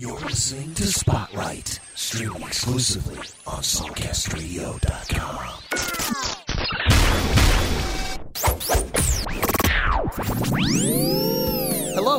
You're listening to Spotlight, streaming exclusively on SongcastRadio.com.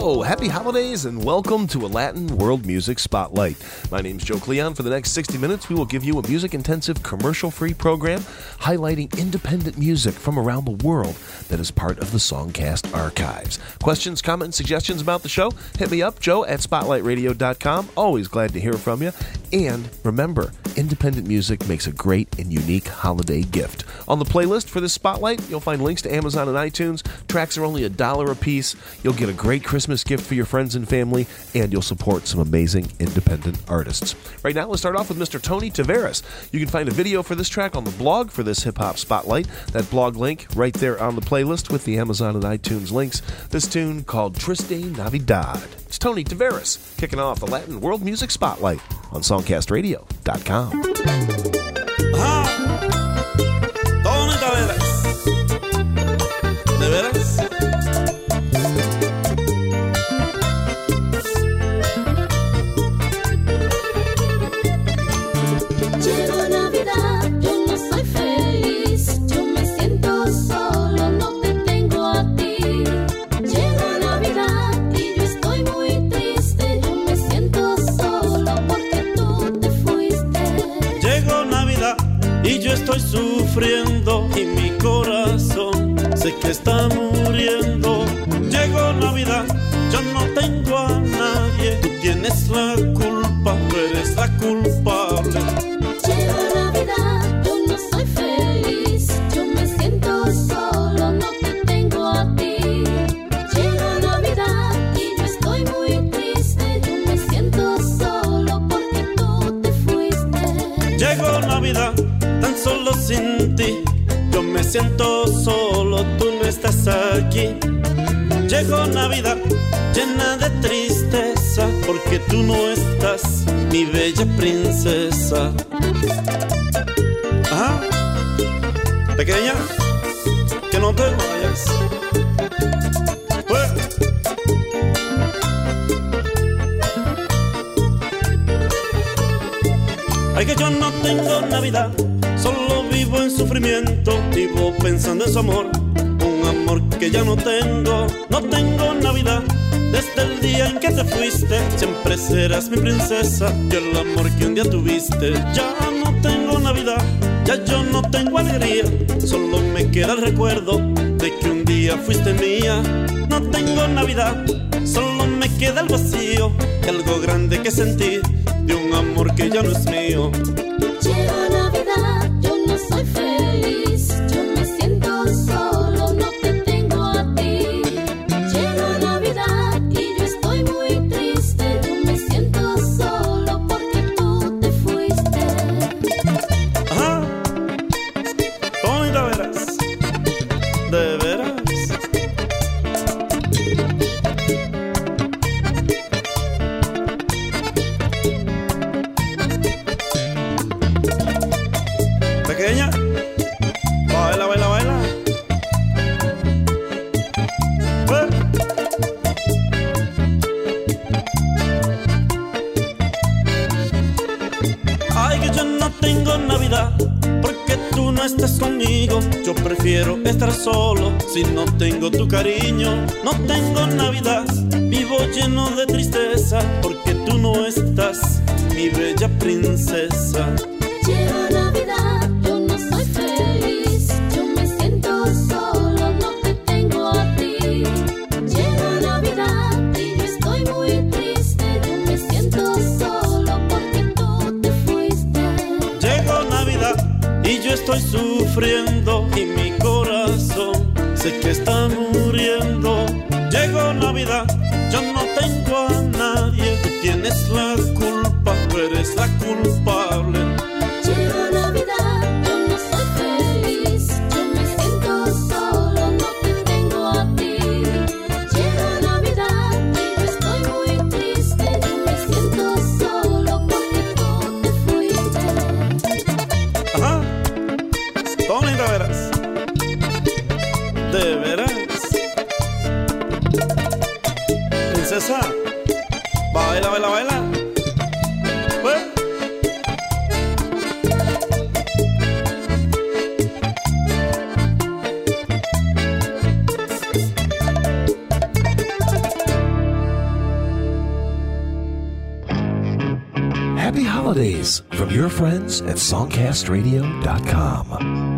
Hello, happy holidays, and welcome to a Latin World Music Spotlight. My name is Joe Cleon. For the next 60 minutes, we will give you a music intensive, commercial free program highlighting independent music from around the world that is part of the Songcast archives. Questions, comments, suggestions about the show? Hit me up, joe at spotlightradio.com. Always glad to hear from you. And remember, independent music makes a great and unique holiday gift. On the playlist for this spotlight, you'll find links to Amazon and iTunes. Tracks are only a dollar a piece. You'll get a great Christmas gift for your friends and family, and you'll support some amazing independent artists. Right now, let's start off with Mr. Tony Tavares. You can find a video for this track on the blog for this hip hop spotlight. That blog link right there on the playlist with the Amazon and iTunes links. This tune called Triste Navidad. It's Tony Tavares kicking off the Latin World Music Spotlight on SongcastRadio.com. Ah, yo estoy sufriendo y mi corazón sé que está muriendo. Llegó Navidad, yo no tengo a nadie. Tú tienes la culpa, tú eres la culpable. Llegó Navidad, yo no soy feliz, yo me siento solo, no te tengo a ti. Llegó Navidad y yo estoy muy triste, yo me siento solo porque tú te fuiste. Llegó Navidad, siento solo, tú no estás aquí. Llegó Navidad, llena de tristeza, porque tú no estás, mi bella princesa. Ajá, pequeña, que no te vayas. Ay que yo no tengo Navidad, vivo en sufrimiento, vivo pensando en su amor, un amor que ya no tengo, no tengo Navidad. Desde el día en que te fuiste, siempre serás mi princesa y el amor que un día tuviste. Ya no tengo Navidad, ya yo no tengo alegría, solo me queda el recuerdo de que un día fuiste mía. No tengo Navidad, solo me queda el vacío, de algo grande que sentí de un amor que ya no es mío. No tengo Navidad, vivo lleno de tristeza, porque tú no estás, mi bella princesa. Llegó Navidad, yo no soy feliz, yo me siento solo, no te tengo a ti. Llegó Navidad y yo estoy muy triste, yo me siento solo porque tú te fuiste. Llegó Navidad y yo estoy sufriendo y mi corazón sé que está muriendo. questions at songcastradio.com.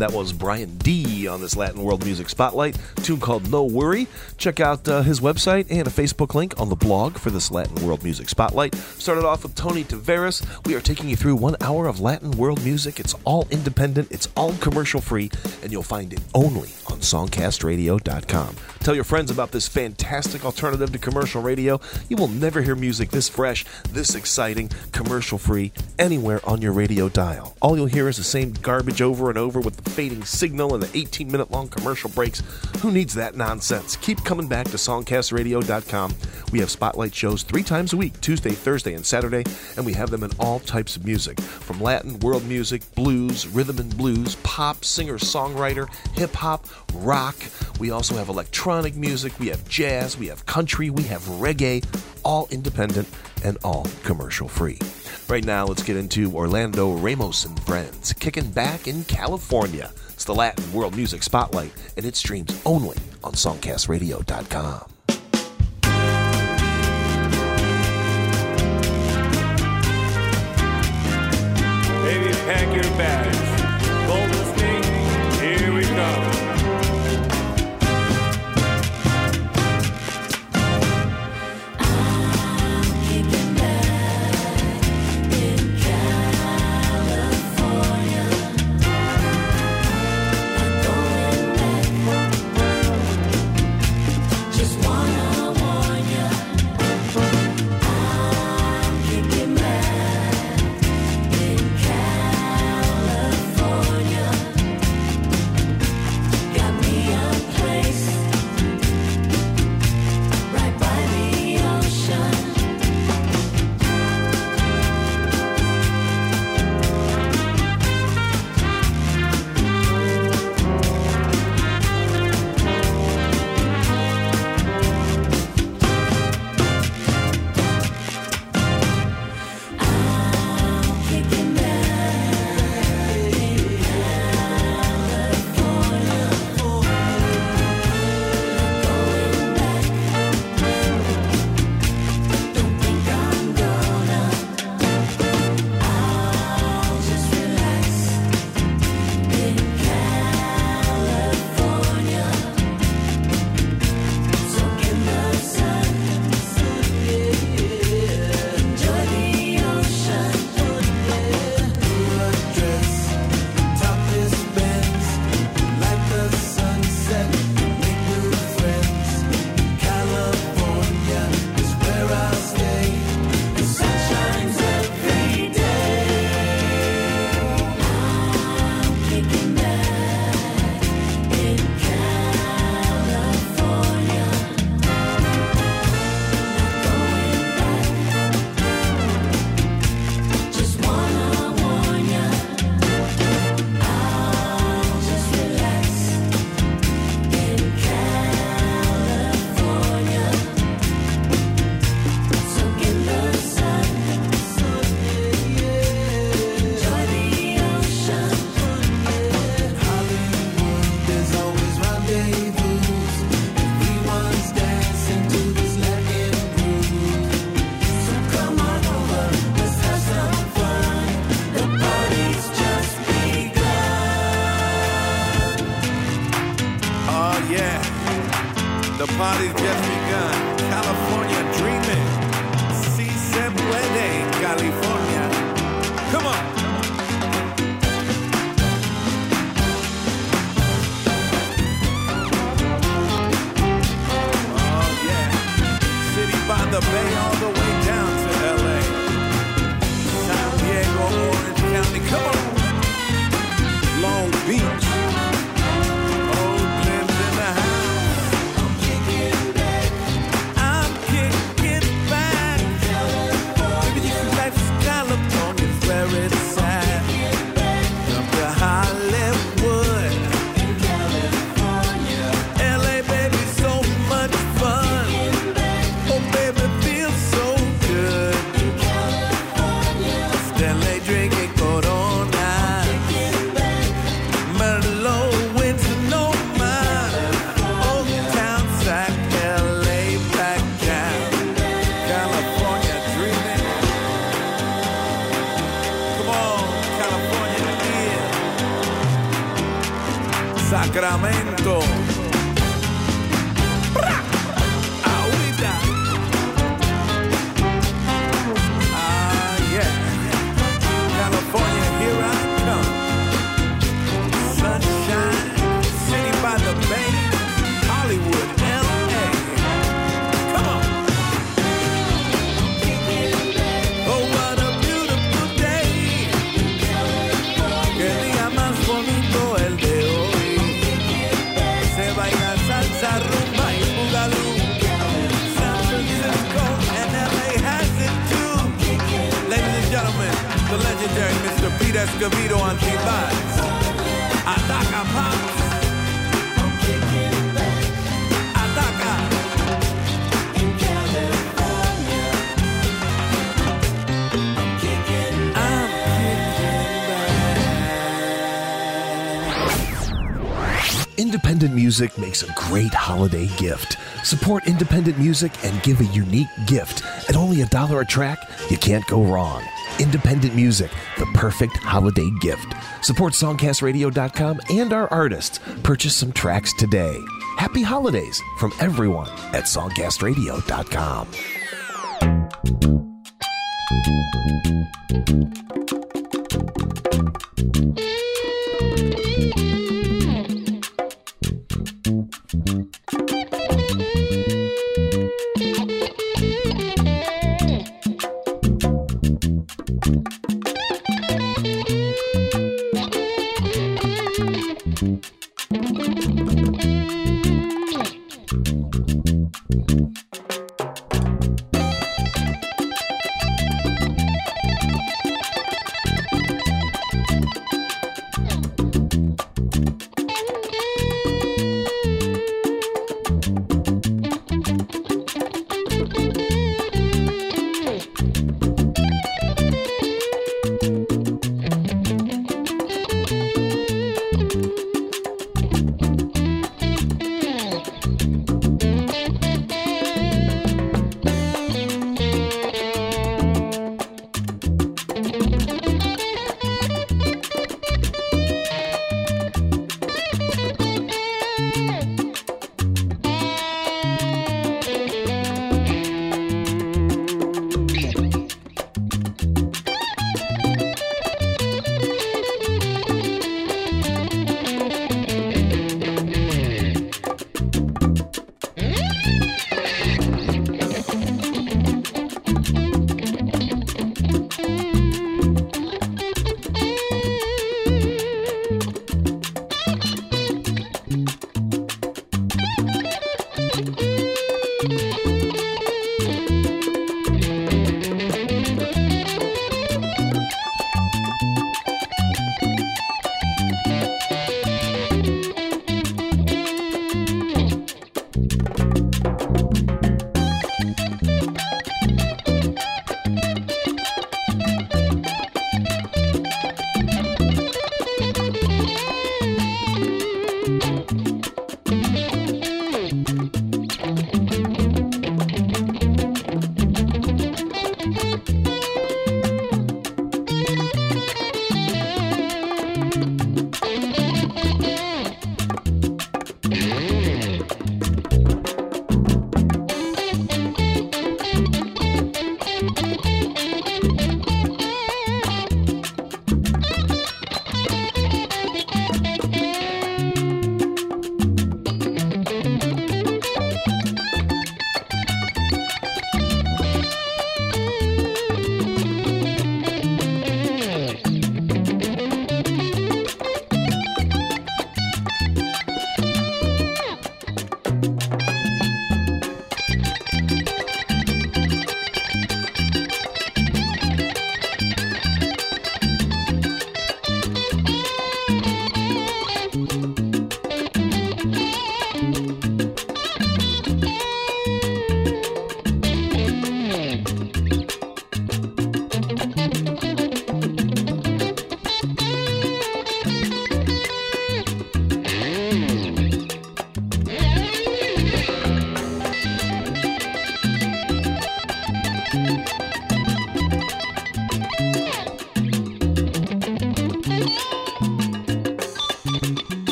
That was Brian D on this Latin World Music Spotlight. tune called No Worry. Check out uh, his website and a Facebook link on the blog for this Latin World Music Spotlight. Started off with Tony Tavares. We are taking you through one hour of Latin world music. It's all independent, it's all commercial free, and you'll find it only on songcastradio.com. Tell your friends about this fantastic alternative to commercial radio. You will never hear music this fresh, this exciting, commercial free anywhere on your radio dial. All you'll hear is the same garbage over and over with the fading signal and the 18 minute long commercial breaks. Who needs that nonsense? Keep coming back to songcastradio.com. We have spotlight shows three times a week Tuesday, Thursday, and Saturday, and we have them in all types of music from Latin, world music, blues, rhythm and blues, pop, singer songwriter, hip hop, rock. We also have electronic music, we have jazz, we have country, we have reggae, all independent and all commercial free. Right now, let's get into Orlando Ramos and Friends, kicking back in California. It's the Latin World Music Spotlight, and it streams only on songcastradio.com. Baby, pack your bags. independent music makes a great holiday gift. Support independent music and give a unique gift. At only a dollar a track, you can't go wrong. Independent music, the perfect holiday gift. Support songcastradio.com and our artists. Purchase some tracks today. Happy holidays from everyone at songcastradio.com.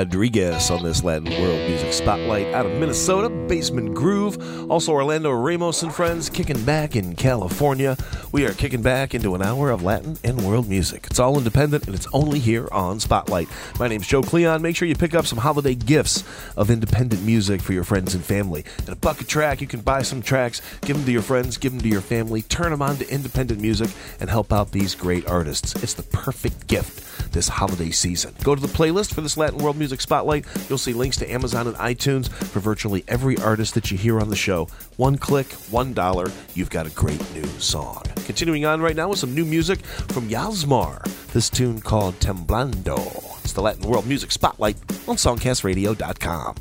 Rodriguez on this Latin World Music Spotlight out of Minnesota, Basement Groove. Also, Orlando Ramos and friends kicking back in California. We are kicking back into an hour of Latin and world music. It's all independent and it's only here on Spotlight. My name's Joe Cleon. Make sure you pick up some holiday gifts of independent music for your friends and family. And a bucket track, you can buy some tracks, give them to your friends, give them to your family, turn them on to independent music, and help out these great artists. It's the perfect gift this holiday season. Go to the playlist for this Latin World Music Spotlight. You'll see links to Amazon and iTunes for virtually every artist that you hear on the show. One click, one dollar, you've got a great new song. Continuing on right now with some new music from Yasmar. This tune called Temblando. It's the Latin World Music Spotlight on SongcastRadio.com.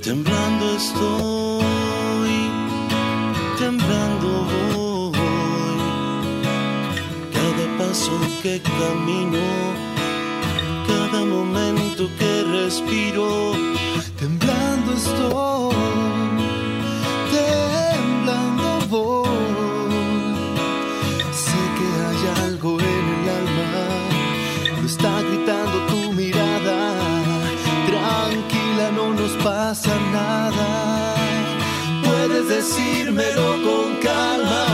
Temblando estoy, temblando voy. Que camino, cada momento que respiro, Temblando estoy, temblando voy. Sé que hay algo en el alma, lo está gritando tu mirada. Tranquila, no nos pasa nada. Puedes decírmelo con calma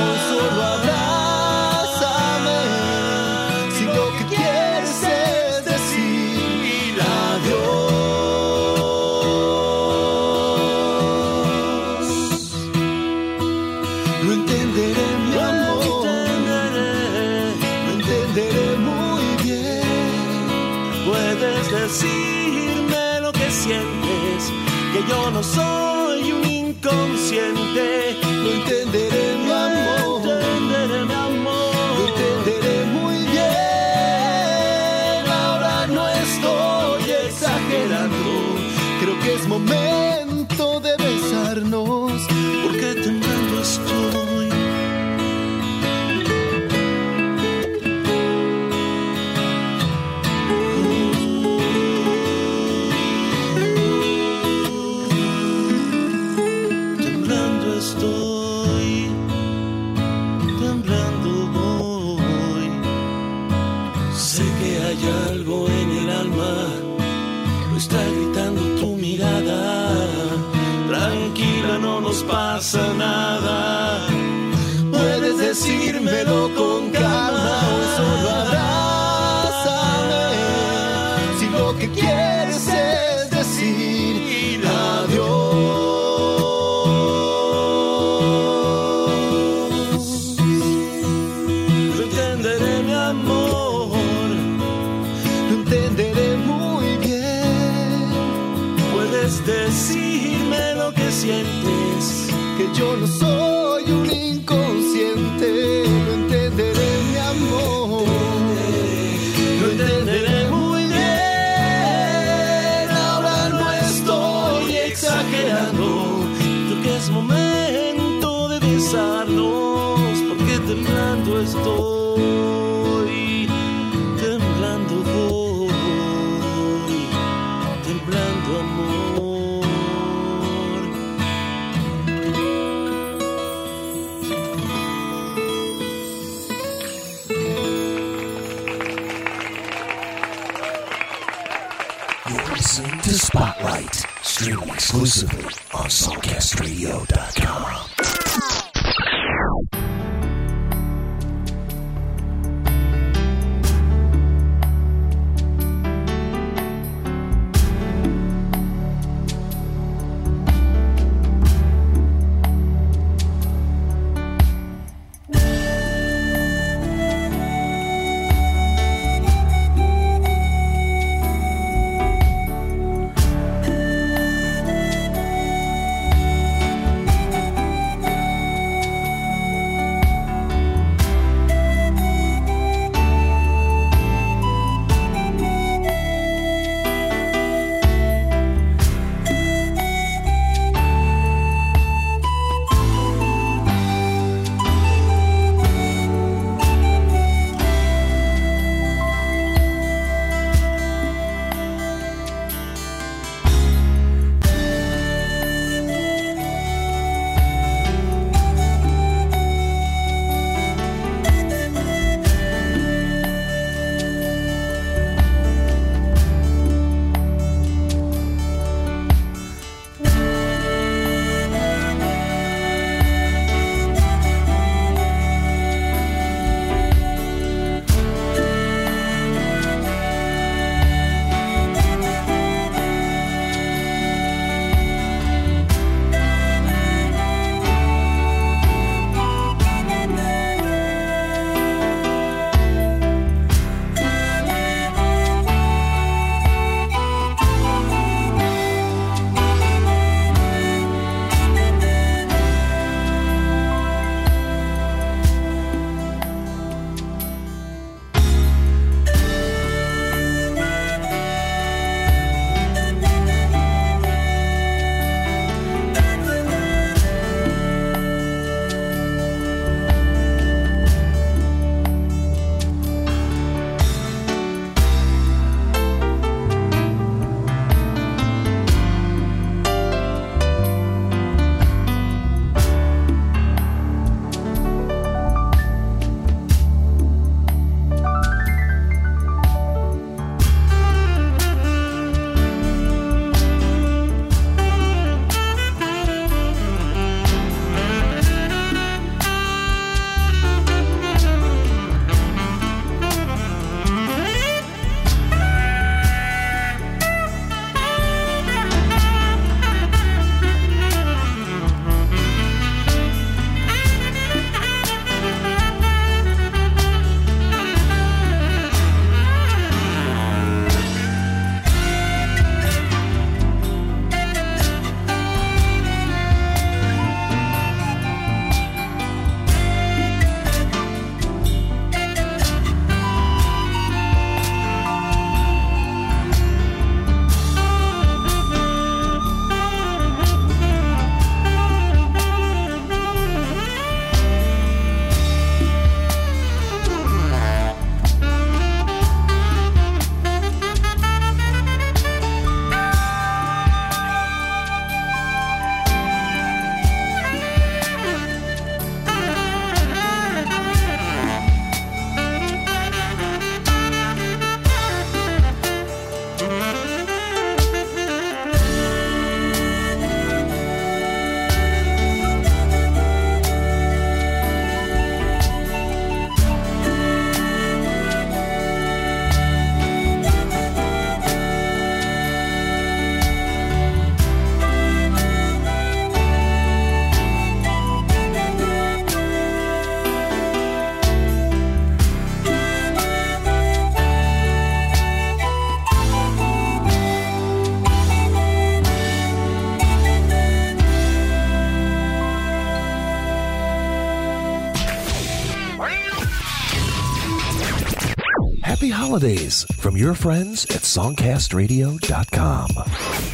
holidays from your friends at songcastradio.com.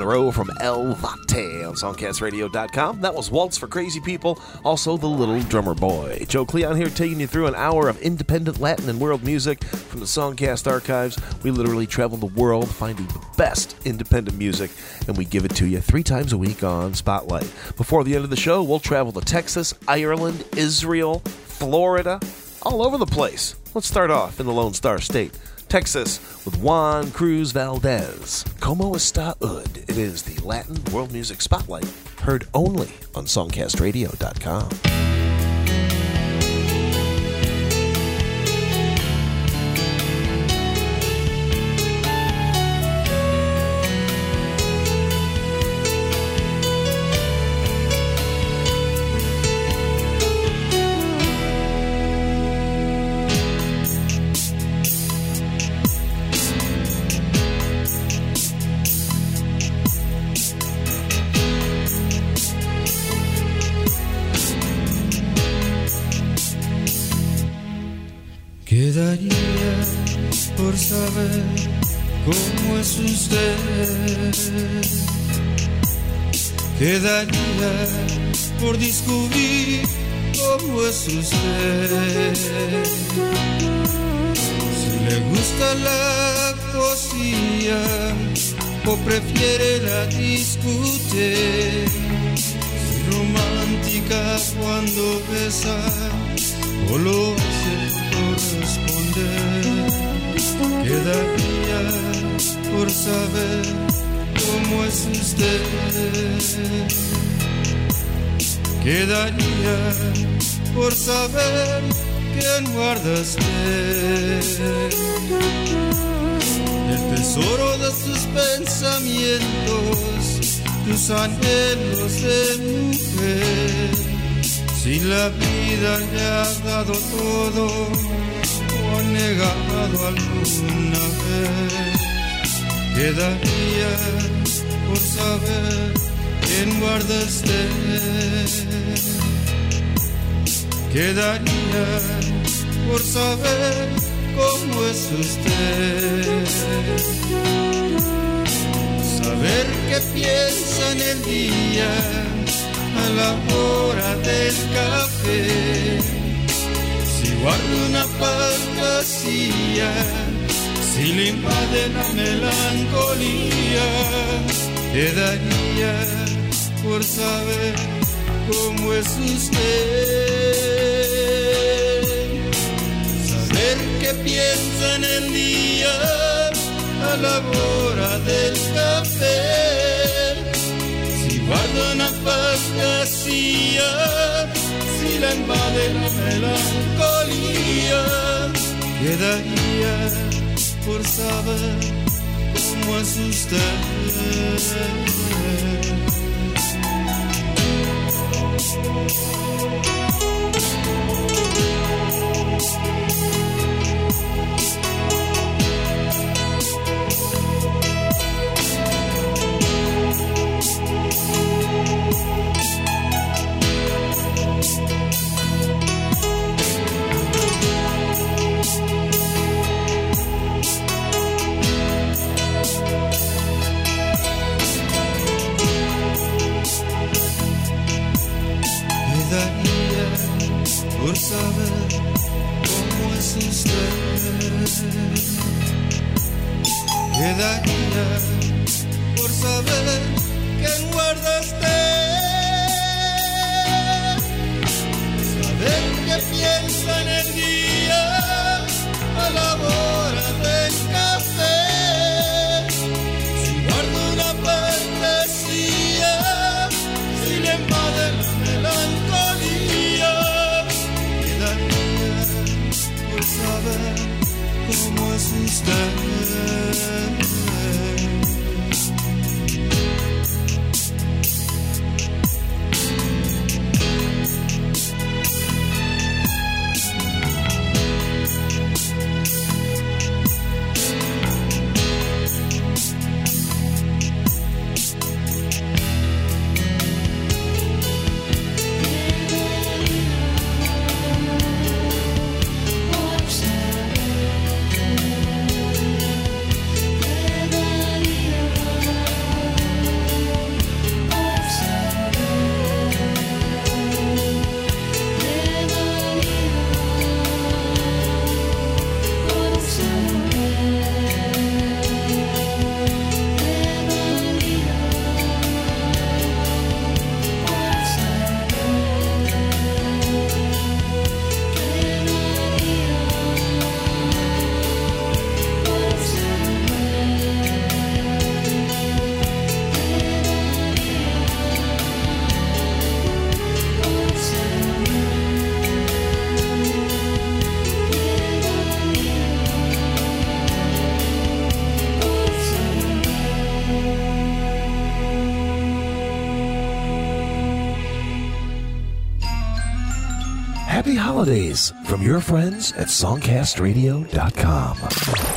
in a row from El Vate on songcastradio.com. That was Waltz for Crazy People, also The Little Drummer Boy. Joe Cleon here taking you through an hour of independent Latin and world music from the Songcast archives. We literally travel the world finding the best independent music, and we give it to you three times a week on Spotlight. Before the end of the show, we'll travel to Texas, Ireland, Israel, Florida, all over the place. Let's start off in the Lone Star State. Texas with Juan Cruz Valdez. Como está ud? It is the Latin World Music Spotlight, heard only on songcastradio.com. todo o ha negado alguna vez, quedaría por saber quién guarda usted. Quedaría por saber cómo es usted. Saber qué piensa en el día a la hora del café. Si guarda una fantasía, si le invade la melancolía, quedaría por saber cómo es usted. Saber qué piensa en el día a la hora del café si guarda una fantasía, si la invade la melancolía, quedaría por saber cómo es saber cómo es usted. Quedaría por saber quién guarda usted. Saber qué piensa en el día holidays from your friends at songcastradio.com.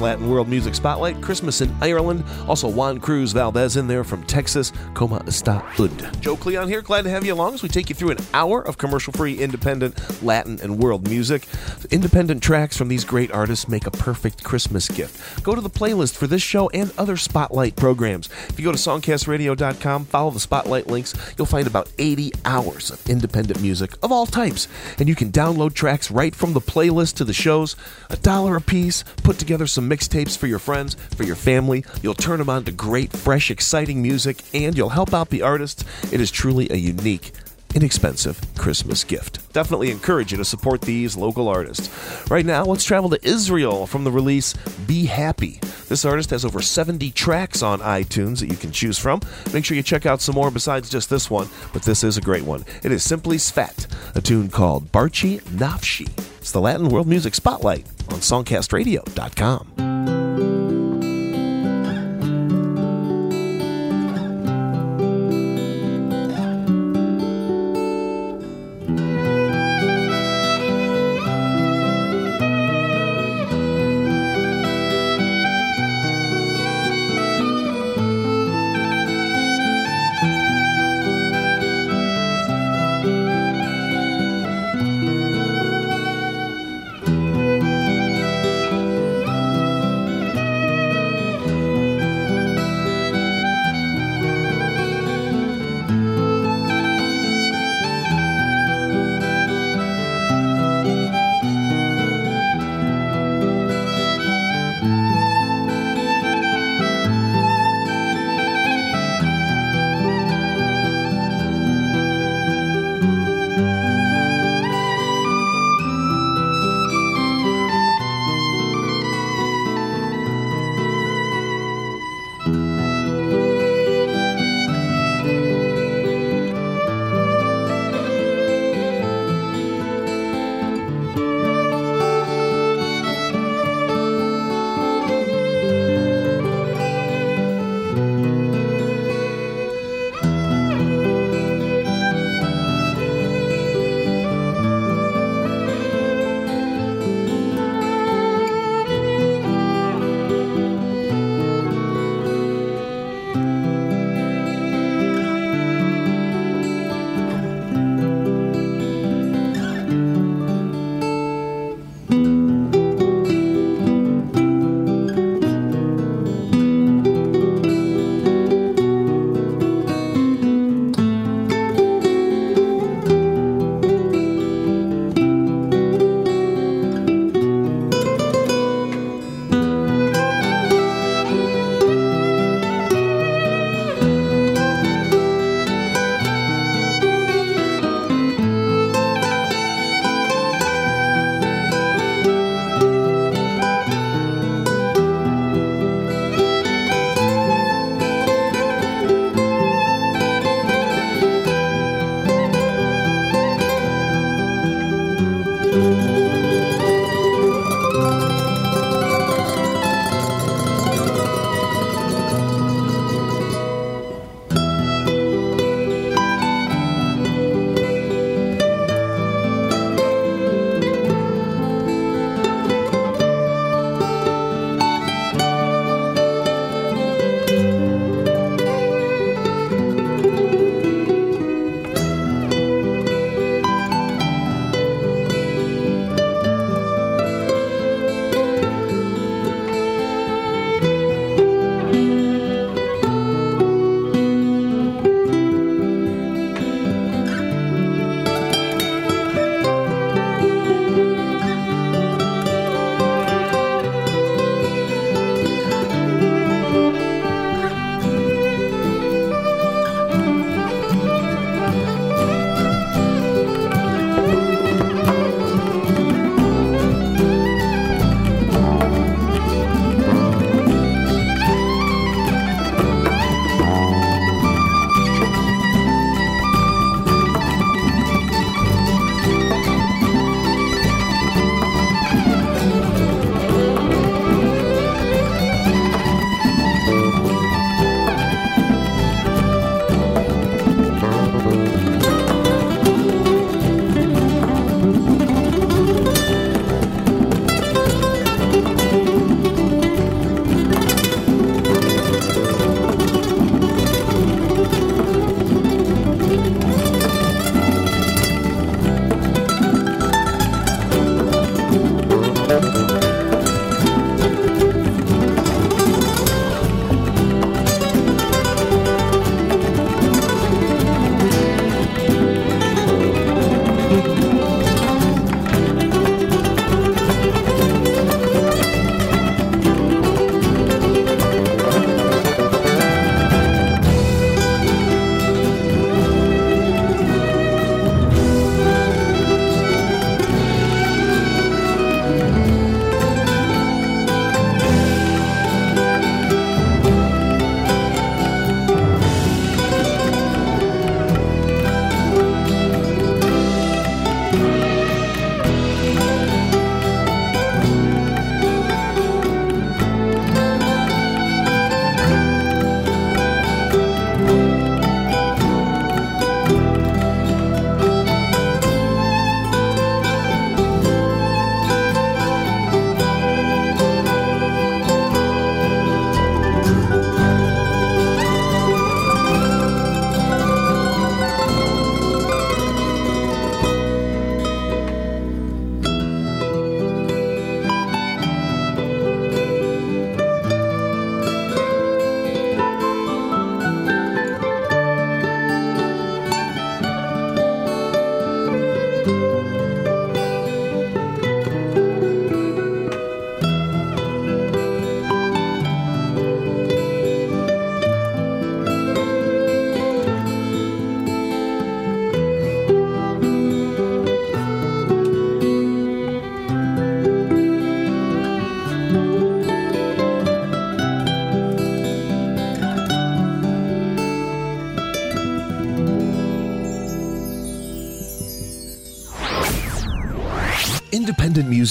Latin World Music Spotlight. Christmas in Ireland. Also, Juan Cruz Valdez in there from Texas. Como está ud? Joe Cleon here. Glad to have you along as we take you through an hour of commercial free, independent Latin and world music. Independent tracks from these great artists make a perfect Christmas gift. Go to the playlist for this show and other Spotlight programs. If you go to songcastradio.com, follow the Spotlight links, you'll find about 80 hours of independent music of all types. And you can download tracks right from the playlist to the shows, a dollar a piece. Put together some mixtapes for your friends, for your family. You'll turn them on to great, fresh, exciting music, and you'll help out the artists. It is truly a unique inexpensive Christmas gift. Definitely encourage you to support these local artists. Right now, let's travel to Israel from the release Be Happy. This artist has over 70 tracks on iTunes that you can choose from. Make sure you check out some more besides just this one, but this is a great one. It is simply Svet, a tune called Barchi Nafshi. It's the Latin World Music Spotlight on songcastradio.com.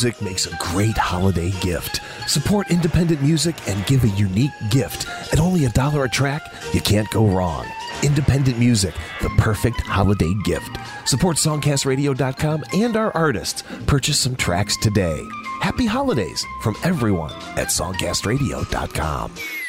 music makes a great holiday gift. Support independent music and give a unique gift. At only a dollar a track, you can't go wrong. Independent music, the perfect holiday gift. Support songcastradio.com and our artists. Purchase some tracks today. Happy holidays from everyone at songcastradio.com.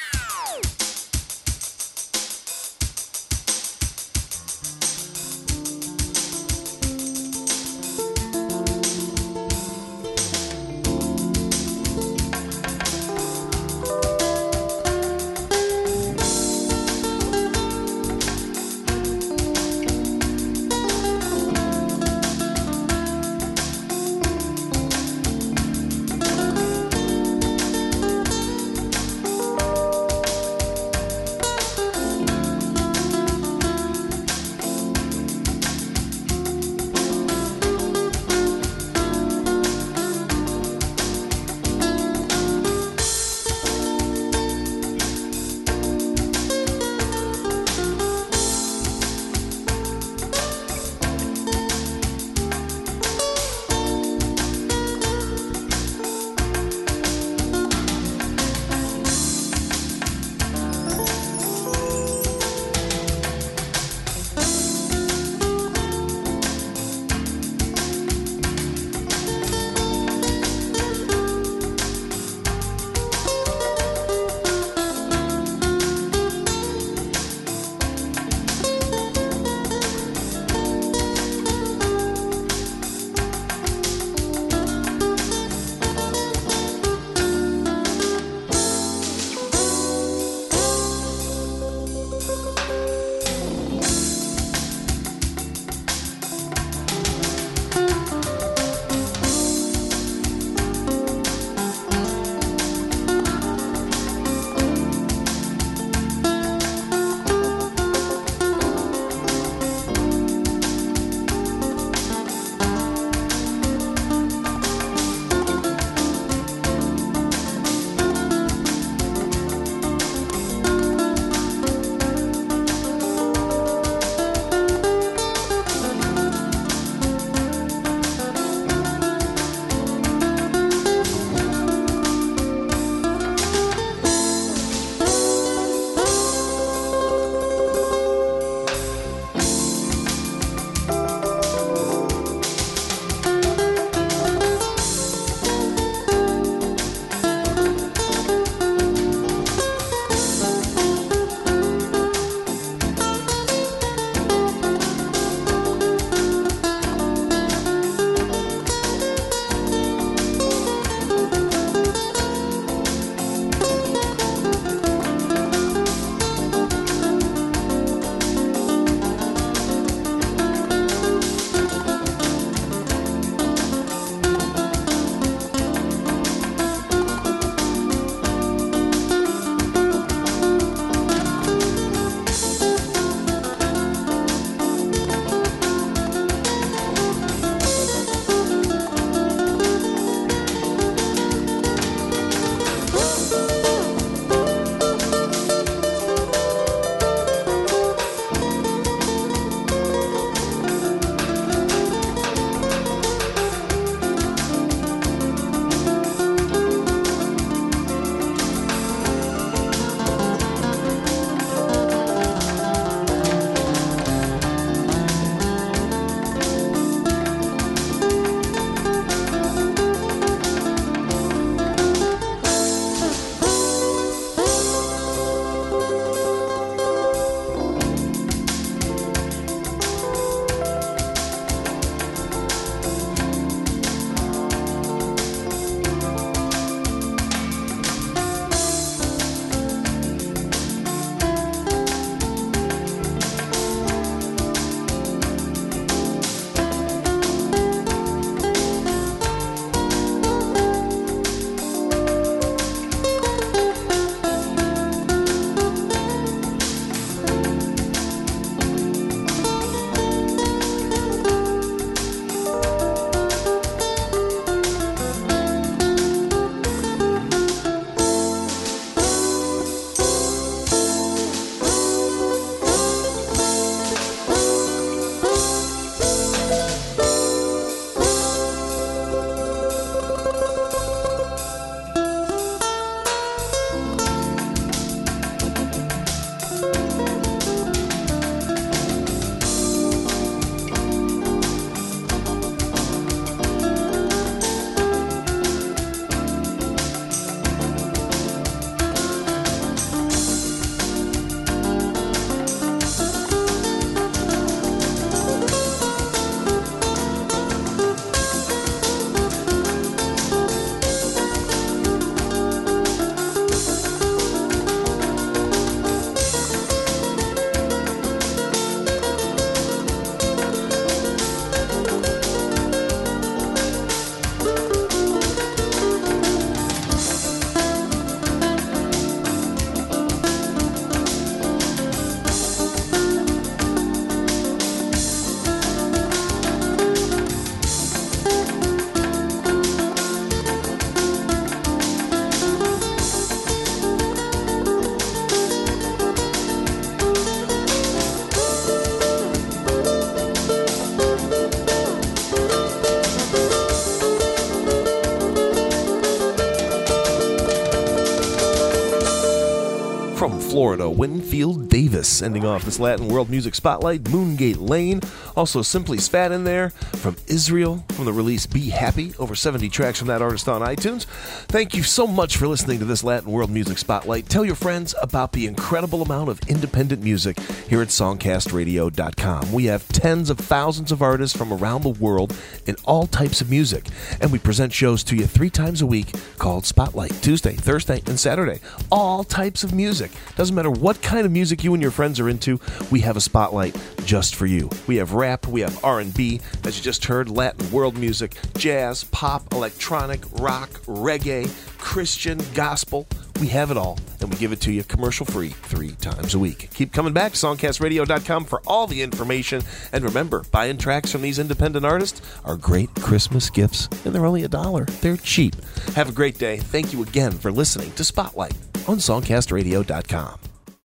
Winfield Davis, ending off this Latin World Music Spotlight, Moongate Lane. Also, Simply Spat in there from Israel from the release Be Happy. Over 70 tracks from that artist on iTunes. Thank you so much for listening to this Latin World Music Spotlight. Tell your friends about the incredible amount of independent music here at SongcastRadio.com. We have tens of thousands of artists from around the world in all types of music, and we present shows to you three times a week called Spotlight Tuesday, Thursday, and Saturday. All types of music. Doesn't matter what kind of music you and your friends are into, we have a spotlight just for you. We have rap, we have R&B, as you just heard, Latin world music, jazz, pop, electronic, rock, reggae, Christian, gospel. We have it all, and we give it to you commercial free three times a week. Keep coming back to songcastradio.com for all the information. And remember, buying tracks from these independent artists are great Christmas gifts, and they're only a dollar. They're cheap. Have a great day. Thank you again for listening to Spotlight on songcastradio.com.